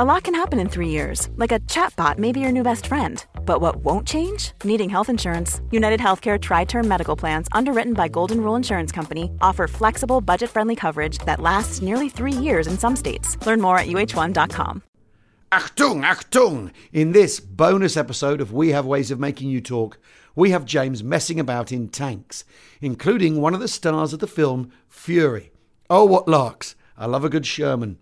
A lot can happen in three years, like a chatbot may be your new best friend. But what won't change? Needing health insurance. United Healthcare TriTerm Medical Plans, underwritten by Golden Rule Insurance Company, offer flexible, budget friendly coverage that lasts nearly three years in some states. Learn more at uh1.com. Achtung, Achtung! In this bonus episode of We Have Ways of Making You Talk, we have James messing about in tanks, including one of the stars of the film Fury. Oh, what larks! I love a good Sherman.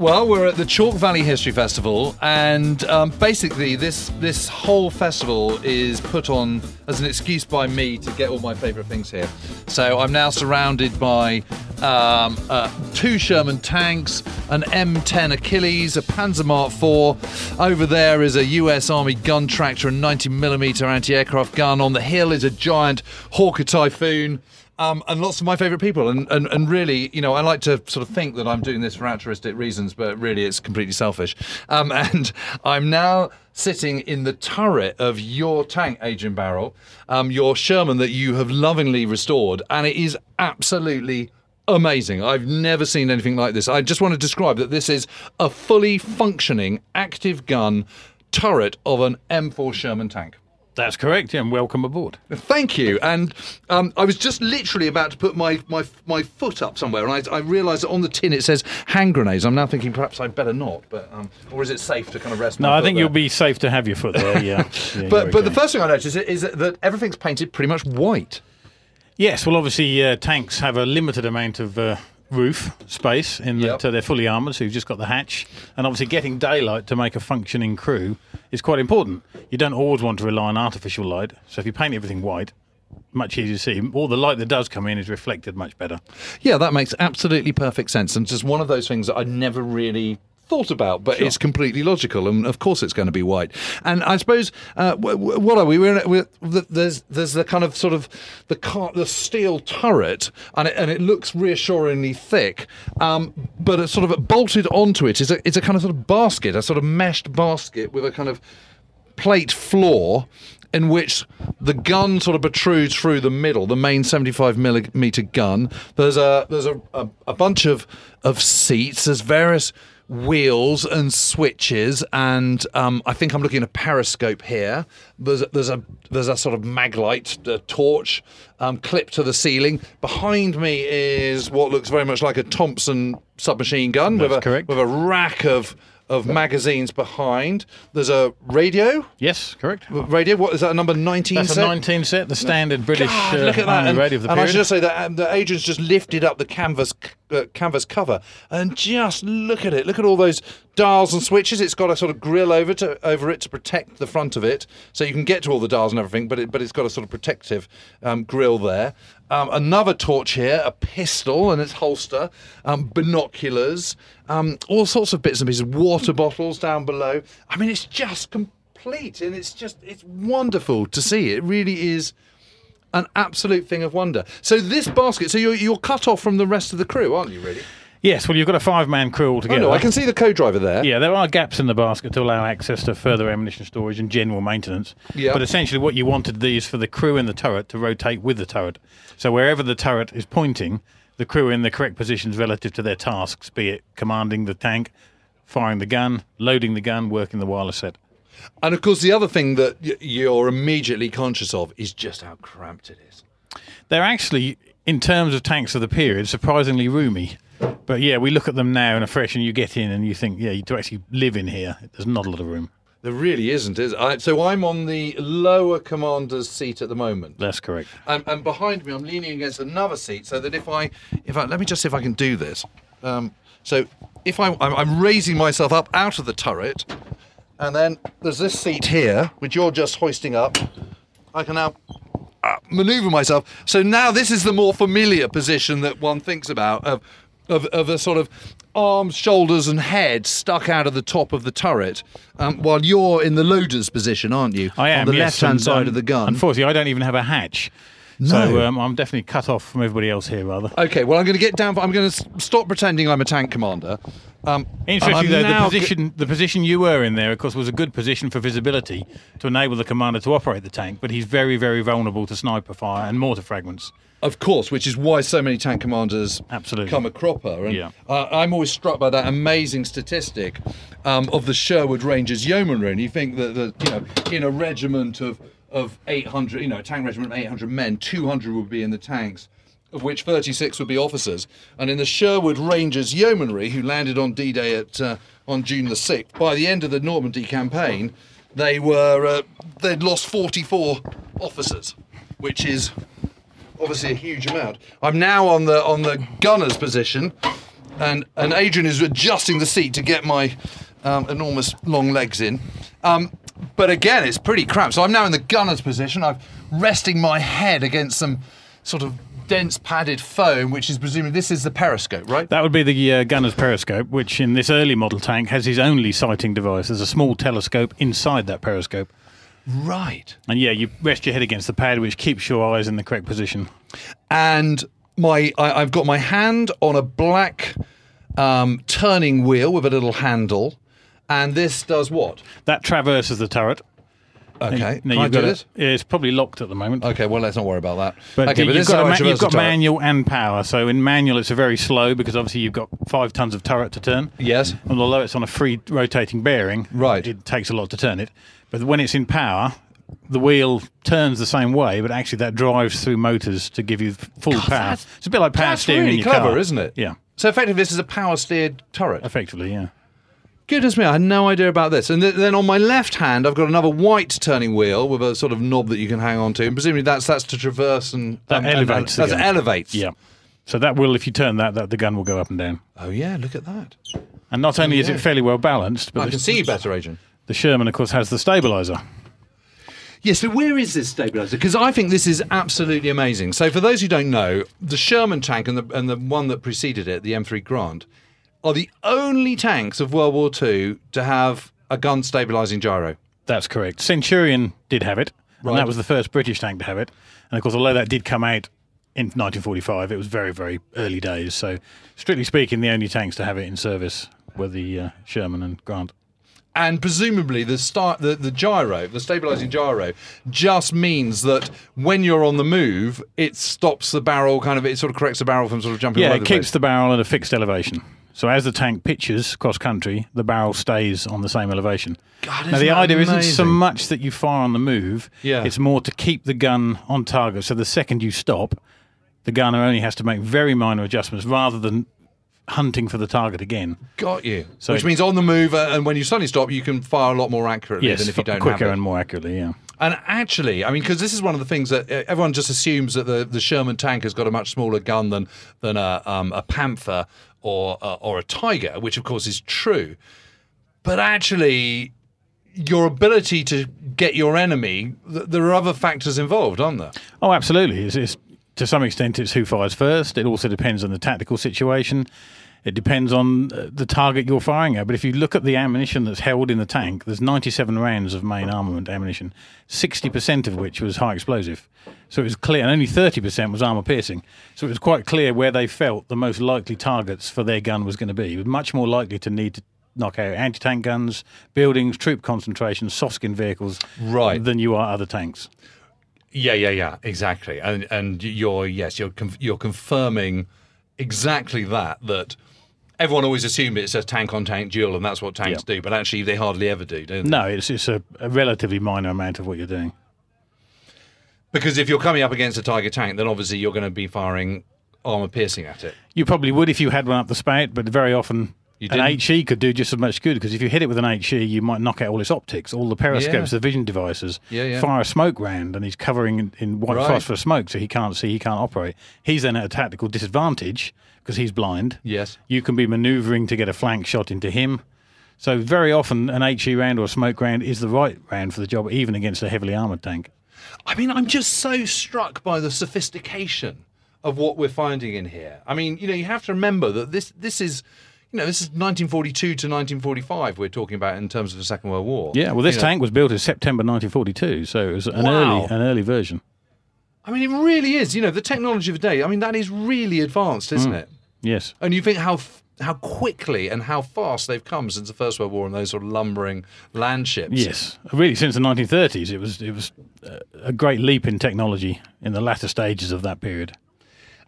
Well, we're at the Chalk Valley History Festival, and um, basically, this this whole festival is put on as an excuse by me to get all my favourite things here. So I'm now surrounded by um, uh, two Sherman tanks, an M10 Achilles, a Panzer Mark IV. Over there is a US Army gun tractor and 90mm anti-aircraft gun. On the hill is a giant Hawker Typhoon um, and lots of my favourite people. And, and, and really, you know, I like to sort of think that I'm doing this for altruistic reasons, but really it's completely selfish. Um, and I'm now sitting in the turret of your tank, Adrian Barrell, um, your Sherman that you have lovingly restored, and it is absolutely amazing. I've never seen anything like this. I just want to describe that this is a fully functioning active gun turret of an M4 Sherman tank. That's correct, yeah, and welcome aboard. Thank you. And um, I was just literally about to put my, my, my foot up somewhere, and I, I realised that on the tin it says hand grenades. I'm now thinking perhaps I'd better not, but um, or is it safe to kind of rest? No, I think there? you'll be safe to have your foot there. Yeah, yeah But but the first thing I noticed is that everything's painted pretty much white. yes, well, obviously uh, tanks have a limited amount of uh, roof space in that Yep. uh, they're fully armoured, so you've just got the hatch, and obviously getting daylight to make a functioning crew is quite important. You don't always want to rely on artificial light, so if you paint everything white. Much easier to see. All the light that does come in is reflected much better. Yeah, that makes absolutely perfect sense, and just one of those things that I never really thought about, but it's completely logical, and of course it's going to be white. And I suppose uh, w- w- what are we? We're, we're there's there's the kind of sort of the car, the steel turret, and it, and it looks reassuringly thick, um, but it's sort of bolted onto it is a it's a kind of sort of basket, a sort of meshed basket with a kind of plate floor in which the gun sort of protrudes through the middle, the main 75 millimeter gun. There's a there's a, a, a bunch of of seats. There's various wheels and switches, and um, I think I'm looking at a periscope here. There's a, there's a there's a sort of maglite uh, torch um, clipped to the ceiling. Behind me is what looks very much like a Thompson submachine gun with a correct. with a rack of of magazines behind. There's a radio. Yes, correct. Radio. What is that? A number nineteen. That's set? a 19 set, the standard British God, uh, look at that! And, radio of the and I should just say that um, the agents just lifted up the canvas uh, canvas cover and just look at it. Look at all those dials and switches. It's got a sort of grill over to over it to protect the front of it, so you can get to all the dials and everything. But it, but it's got a sort of protective um, grill there. Um, another torch here, a pistol and its holster, um, binoculars, um, all sorts of bits and pieces, water bottles down below. I mean, it's just complete, and it's just it's wonderful to see. It really is an absolute thing of wonder. So this basket, so you're you're cut off from the rest of the crew, aren't you? Really? Yes, well, you've got a five man crew Oh altogether. no, I can see the co-driver there. Yeah, there are gaps in the basket to allow access to further ammunition storage and general maintenance. Yeah. But essentially, what you wanted these for the crew in the turret to rotate with the turret. So wherever the turret is pointing, the crew are in the correct positions relative to their tasks, be it commanding the tank, firing the gun, loading the gun, working the wireless set. And of course, the other thing that y- you're immediately conscious of is just how cramped it is. They're actually, in terms of tanks of the period, surprisingly roomy. But yeah, we look at them now in a fresh, and you get in and you think, yeah, to actually live in here, there's not a lot of room. There really isn't, is I, so I'm on the lower commander's seat at the moment. That's correct. and, and behind me, I'm leaning against another seat, so that if I, if I, let me just see if I can do this. Um, so if I, I'm, I'm raising myself up out of the turret, and then there's this seat here, which you're just hoisting up. I can now uh, maneuver myself. So now this is the more familiar position that one thinks about of, of, of a sort of arms, shoulders, and head stuck out of the top of the turret, um, while you're in the loader's position, aren't you? I am on the yes, left-hand and, side um, of the gun. Unfortunately, I don't even have a hatch, No. so um, I'm definitely cut off from everybody else here. Rather Okay, well, I'm going to get down. But I'm going to stop pretending I'm a tank commander. Um, interesting though, the position the position you were in there, of course, was a good position for visibility to enable the commander to operate the tank. But he's very very vulnerable to sniper fire and mortar fragments. Of course, which is why so many tank commanders Absolutely. come a cropper. And Yeah. uh, I'm always struck by that amazing statistic um, of the Sherwood Rangers yeomanry. And you think that, that you know, in a regiment of of 800, you know, a tank regiment of 800 men, 200 would be in the tanks. Of which 36 would be officers, and in the Sherwood Rangers Yeomanry, who landed on D-Day at uh, on June the 6th, by the end of the Normandy campaign, they were uh, they'd lost 44 officers, which is obviously a huge amount. I'm now on the on the gunner's position, and and Adrian is adjusting the seat to get my um, enormous long legs in. Um, but again, it's pretty cramped. So I'm now in the gunner's position. I'm resting my head against some sort of dense padded foam, which is presumably this is the periscope, right? That would be the uh, gunner's periscope, which in this early model tank has his only sighting device. There's a small telescope inside that periscope. Right. And yeah, you rest your head against the pad, which keeps your eyes in the correct position. and my I, I've got my hand on a black um, turning wheel with a little handle, and this does what? That traverses the turret. Okay, Now, I you've got it. It's probably locked at the moment. Okay, well let's not worry about that. But, okay, you've, got, how a I ma- you've got manual and power. So in manual, it's a very slow because obviously you've got five tons of turret to turn. Yes. And although it's on a free rotating bearing, Right. it takes a lot to turn it. But when it's in power, the wheel turns the same way, but actually that drives through motors to give you full power. It's a bit like power That's steering really in your clever, car, isn't it? Yeah, So effectively, this is a power steered turret. effectively, yeah. Goodness me, I had no idea about this. And th- then on my left hand, I've got another white turning wheel with a sort of knob that you can hang on to, and presumably that's that's to traverse and That um, and- elevates the That elevates. Yeah. So that will, if you turn that, that the gun will go up and down. Oh yeah, look at that. And not only is yeah. it fairly well balanced, but I can see you better, Adrian. the Sherman, of course, has the stabilizer. Yeah, so where is this stabilizer? Because I think this is absolutely amazing. So for those who don't know, the Sherman tank and the and the one that preceded it, the M3 Grant, are the only tanks of World War II to have a gun stabilizing gyro. That's correct. Centurion did have it, Right. and that was the first British tank to have it. And of course, although that did come out in 1945, it was very, very early days. So, strictly speaking, the only tanks to have it in service were the uh, Sherman and Grant. And presumably the start the, the gyro, the stabilizing gyro, just means that when you're on the move, it stops the barrel kind of it sort of corrects the barrel from sort of jumping Yeah, it keeps the barrel at a fixed elevation. So as the tank pitches cross country, the barrel stays on the same elevation. God, now the idea isn't so much that you fire on the move; Yeah. it's more to keep the gun on target. So the second you stop, the gunner only has to make very minor adjustments rather than hunting for the target again. Got you. So- Which means on the move, uh, and when you suddenly stop, you can fire a lot more accurately Yes, than if you don't quicker and more accurately. Yeah. And actually, I mean, because this is one of the things that uh, everyone just assumes that the, the Sherman tank has got a much smaller gun than than a, um, a Panther or uh, or a Tiger, which of course is true. But actually, your ability to get your enemy, th- there are other factors involved, aren't there? Oh, absolutely. It's, it's, to some extent, it's who fires first. It also depends on the tactical situation. It depends on uh, the target you're firing at. But if you look at the ammunition that's held in the tank, there's 97 rounds of main armament ammunition, 60% of which was high explosive. So it was clear, and only 30% was armor piercing. So it was quite clear where they felt the most likely targets for their gun was going to be. It was much more likely to need to knock out anti tank guns, buildings, troop concentrations, soft skin vehicles Right. than you are other tanks. Yeah, yeah, yeah, exactly. And and you're yes, you're you're confirming exactly that that. Everyone always assumes it's a tank on tank duel, and that's what tanks Yeah. do. But actually, they hardly ever do, don't they? No, it's it's a, a relatively minor amount of what you're doing. Because if you're coming up against a Tiger tank, then obviously you're going to be firing armor piercing at it. You probably would if you had one up the spout, but very often an? HE could do just as much good because if you hit it with an HE, you might knock out all its optics, all the periscopes, Yeah. the vision devices. Yeah, yeah. Fire a smoke round, and he's covering in, in white Right. phosphorus smoke, so he can't see, he can't operate. He's then at a tactical disadvantage because he's blind. Yes. You can be manoeuvring to get a flank shot into him. So very often an HE round or a smoke round is the right round for the job, even against a heavily armored tank. I mean, I'm just so struck by the sophistication of what we're finding in here. I mean, you know, you have to remember that this this is, you know, this is 1942 to 1945. We're talking about in terms of the Second World War. Yeah, well, this You know, tank was built in September 1942, so it was an Wow. early an early version. I mean, it really is. You know, the technology of the day. I mean, that is really advanced, isn't it? Yes. And you think how f- how quickly and how fast they've come since the First World War and those sort of lumbering land ships. Yes, really, since the 1930s, it was it was uh, a great leap in technology in the latter stages of that period.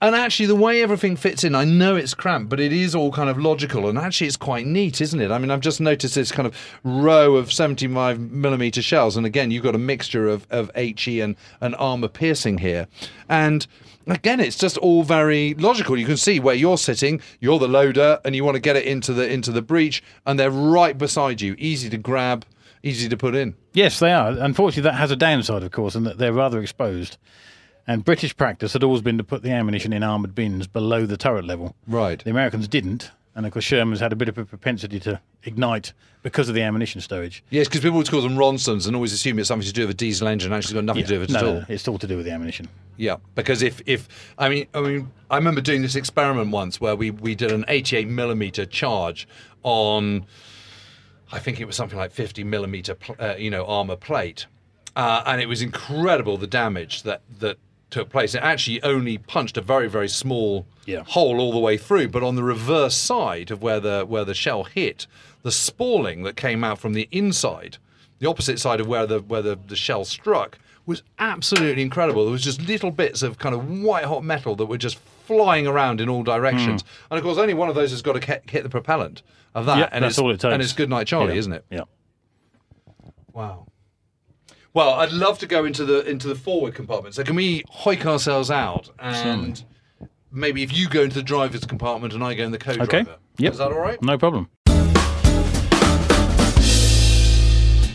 And actually, the way everything fits in, I know it's cramped, but it is all kind of logical. And actually, it's quite neat, isn't it? I mean, I've just noticed this kind of row of 75 millimeter shells. And again, you've got a mixture of, of HE and, and armor piercing here. And again, it's just all very logical. You can see where you're sitting, you're the loader, and you want to get it into the into the breech, and they're right beside you, easy to grab, easy to put in. Yes, they are. Unfortunately, that has a downside, of course, and that they're rather exposed. And British practice had always been to put the ammunition in armoured bins below the turret level. Right. The Americans didn't, and of course Sherman's had a bit of a propensity to ignite because of the ammunition stowage. Yes, because people would call them Ronsons and always assume it's something to do with a diesel engine. Actually, got nothing to do with it no, at all. no, it's all to do with the ammunition. Yeah, because if if I mean I mean I remember doing this experiment once where we we did an 88 millimeter charge on I think it was something like 50 millimeter pl- uh, you know armor plate, uh, and it was incredible the damage that that took place. It actually only punched a very very small Yeah. hole all the way through, but on the reverse side of where the where the shell hit, the spalling that came out from the inside, the opposite side of where the where the, the shell struck, was absolutely incredible. There was just little bits of kind of white hot metal that were just flying around in all directions, hmm. and of course only one of those has got to hit, hit the propellant of that, Yep, and that's it's all it takes. and it's good night Charlie, Yeah. isn't it? Yeah. Wow. Well, I'd love to go into the into the forward compartment. So can we hoik ourselves out and maybe if you go into the driver's compartment and I go in the co-driver. Okay. Yep. Is that all right? No problem.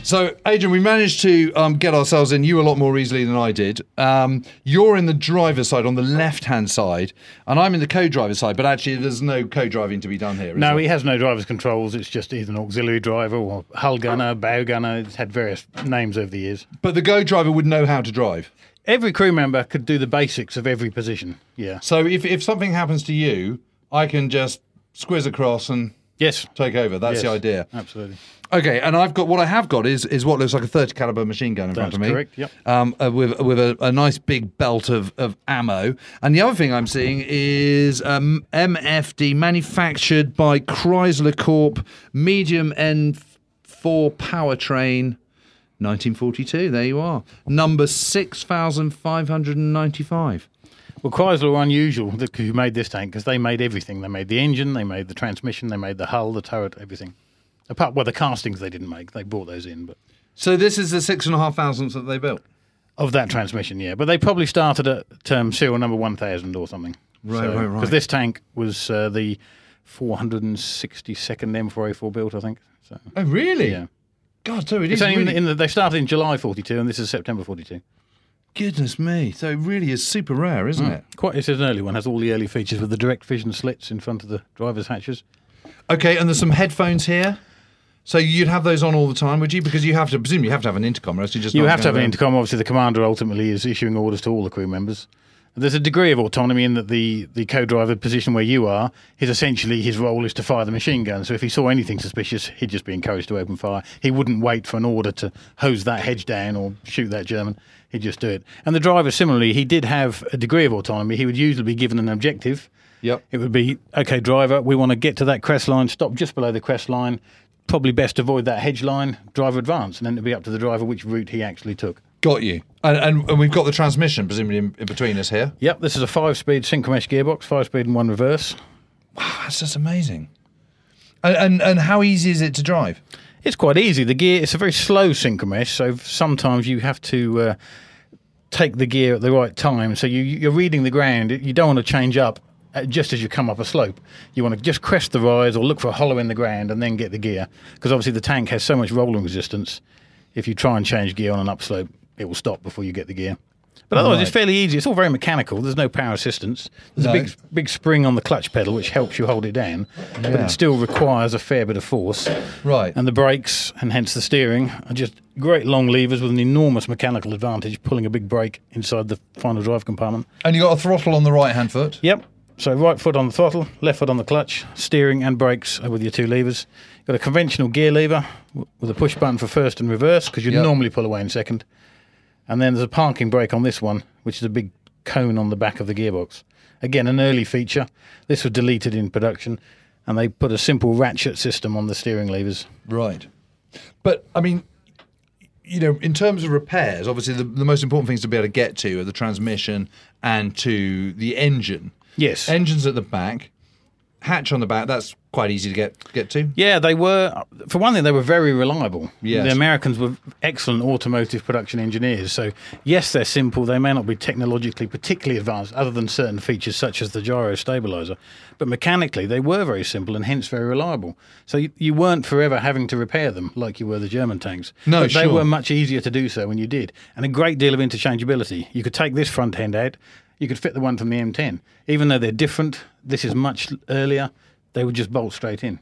So, Adrian, we managed to um, get ourselves in. You a lot more easily than I did. Um, you're in the driver's side on the left-hand side, and I'm in the co-driver's side. But actually, there's no co-driving to be done here. No, he has no driver's controls. It's just either an auxiliary driver or hull gunner, bow gunner. It's had various names over the years. But the co-driver would know how to drive. Every crew member could do the basics of every position. Yeah. So, if if something happens to you, I can just squiz across and Yes. take over. That's the idea. Absolutely. Okay, and I've got what I have got is is what looks like a 30 caliber machine gun in front of me. correct, yep. Um, uh, with with a, a nice big belt of, of ammo, and the other thing I'm seeing is um, MFD manufactured by Chrysler Corp, medium M4 powertrain. 1942, there you are. Number 6595. Well, Chrysler were unusual that- who made this tank because they made everything. They made the engine, they made the transmission, they made the hull, the turret, everything. Apart, well, the castings they didn't make. They brought those in, but So this is the six and a half thousandth that they built. of that transmission, yeah. But they probably started at um, serial number one thousand or something. Right, right, right. Because this tank was uh, the 462nd M4A4 built, I think. So Oh, really? yeah, God, so it it's is only in, really- the, in the, they started in July 42, and this is September 42. Goodness me. So it really is super rare, isn't it? Quite, it's an early one. Has all the early features with the direct vision slits in front of the driver's hatches. Okay, and there's some headphones here. So you'd have those on all the time, would you? Because you have to presume you have to have an intercom, or else you just You have to have an intercom. Obviously, the commander ultimately is issuing orders to all the crew members. There's a degree of autonomy in that the, the co-driver position where you are, his essentially his role is to fire the machine gun. So if he saw anything suspicious, he'd just be encouraged to open fire. He wouldn't wait for an order to hose that hedge down or shoot that German. He'd just do it. And the driver, similarly, he did have a degree of autonomy. He would usually be given an objective. Yep. It would be, okay, driver, we want to get to that crest line, stop just below the crest line. Probably best avoid that hedge line, driver advance. And then it'd be up to the driver which route he actually took. Got you. And, and, and we've got the transmission, presumably, in, in between us here. Yep, this is a five-speed synchromesh gearbox, five-speed and one reverse. Wow, That's just amazing. And, and, and how easy is it to drive? It's quite easy. The gear, it's a very slow synchromesh, so sometimes you have to uh, take the gear at the right time. So you, you're reading the ground. You don't want to change up Uh, just as you come up a slope. You want to just crest the rise or look for a hollow in the ground and then get the gear. Because obviously the tank has so much rolling resistance. If you try and change gear on an upslope, it will stop before you get the gear. But otherwise, it's fairly easy. It's all very mechanical. There's no power assistance. There's No. a big, big spring on the clutch pedal which helps you hold it down, but it still requires a fair bit of force. Right. And the brakes, and hence the steering, are just great long levers with an enormous mechanical advantage, pulling a big brake inside the final drive compartment. And you got a throttle on the right hand foot. Yep. So right foot on the throttle, left foot on the clutch, steering and brakes with your two levers. You've got a conventional gear lever with a push button for first and reverse because you Yep. normally pull away in second. And then there's a parking brake on this one, which is a big cone on the back of the gearbox. Again, an early feature. This was deleted in production, and they put a simple ratchet system on the steering levers. Right. But I mean, you know, in terms of repairs, obviously the, the most important things to be able to get to are the transmission and to the engine. Yes. Engines at the back, hatch on the back. That's quite easy to get get to. Yeah, they were. For one thing, they were very reliable. Yes. The Americans were excellent automotive production engineers. So, yes, they're simple. They may not be technologically particularly advanced, other than certain features such as the gyro stabilizer. But mechanically, they were very simple and hence very reliable. So, you, you weren't forever having to repair them like you were the German tanks. No, but they were much easier to do so when you did. And a great deal of interchangeability. You could take this front end out, you could fit the one from the M10. Even though they're different, this is much earlier, they would just bolt straight in.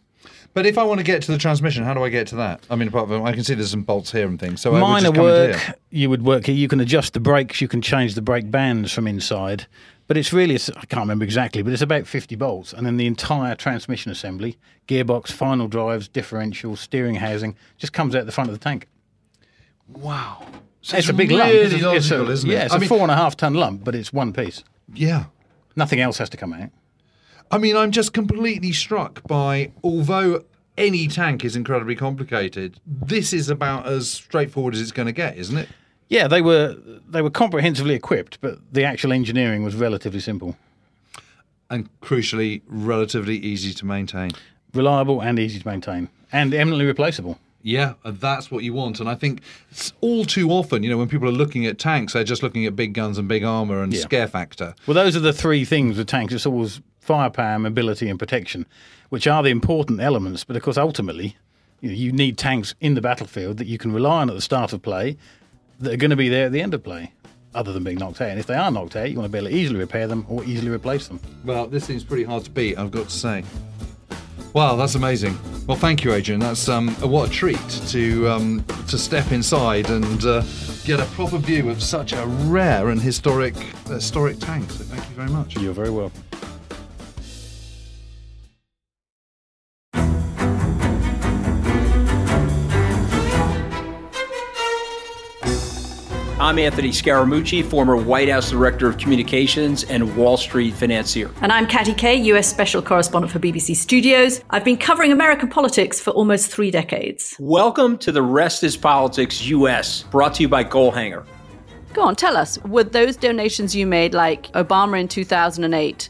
But if I want to get to the transmission, how do I get to that? I mean, apart from I can see there's some bolts here and things. So would minor just come into work you would work here you can adjust the brakes you can change the brake bands from inside but it's really i can't remember exactly but it's about 50 bolts and then the entire transmission assembly gearbox final drives differential steering housing just comes out the front of the tank Wow. So it's, a big lump it's a, it's a- isn't it? yeah it's I a mean, four and a half ton lump but it's one piece Yeah. nothing else has to come out I mean, I'm just completely struck by, although any tank is incredibly complicated, this is about as straightforward as it's going to get, isn't it? yeah they were they were comprehensively equipped but the actual engineering was relatively simple And crucially, relatively easy to maintain. reliable and easy to maintain and eminently replaceable Yeah, uh, that's what you want. And I think all too often, you know, when people are looking at tanks, they're just looking at big guns and big armor and Yeah. scare factor. Well, those are the three things with tanks. It's always firepower, mobility, and protection, which are the important elements. But of course, ultimately, you, know, you need tanks in the battlefield that you can rely on at the start of play, that are going to be there at the end of play, other than being knocked out. And if they are knocked out, you want to be able to easily repair them or easily replace them. Well, this seems pretty hard to beat, I've got to say. Wow, that's amazing. Well, thank you, Adrian. That's um, what a treat to um, to step inside and uh, get a proper view of such a rare and historic historic tank. So, thank you very much. You're very welcome. I'm Anthony Scaramucci, former White House Director of Communications and Wall Street financier. And I'm Katty Kay, US Special Correspondent for BBC Studios. I've been covering American politics for almost three decades. Welcome to The Rest is Politics US, brought to you by Goalhanger. Go on, tell us, were those donations you made, like Obama in 2008,